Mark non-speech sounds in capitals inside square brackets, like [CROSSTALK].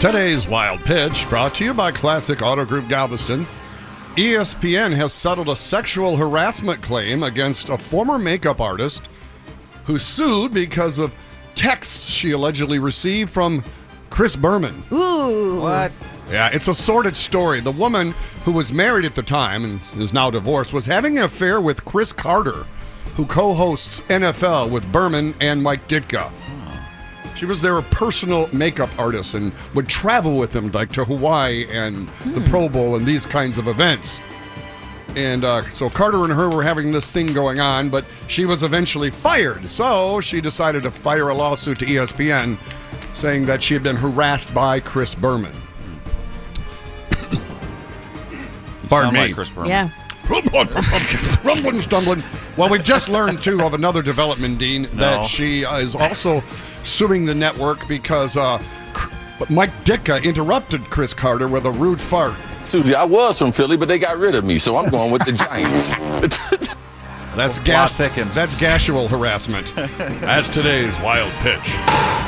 Today's Wild Pitch brought to you by Classic Auto Group Galveston. ESPN has settled a sexual harassment claim against a former makeup artist who sued because of texts she allegedly received from Chris Berman. Ooh. What? Yeah, it's a sordid story. The woman who was married at the time and is now divorced was having an affair with Cris Carter, who co hosts NFL with Berman and Mike Ditka. She was their personal makeup artist and would travel with them, like to Hawaii and the Pro Bowl and these kinds of events. And uh, so Carter and her were having this thing going on, but she was eventually fired. So she decided to fire a lawsuit to ESPN saying that she had been harassed by Chris Berman. Pardon sound me. like Chris Berman. Yeah. Rumbling, stumbling. Well, we've just learned too of another development, Dean, No. that she uh, is also suing the network because uh, Mike Ditka interrupted Cris Carter with a rude fart. Susie, I was from Philly, but they got rid of me, so I'm going with the Giants. [LAUGHS] [LAUGHS] That's gas. That's gashual harassment. [LAUGHS] That's today's wild pitch.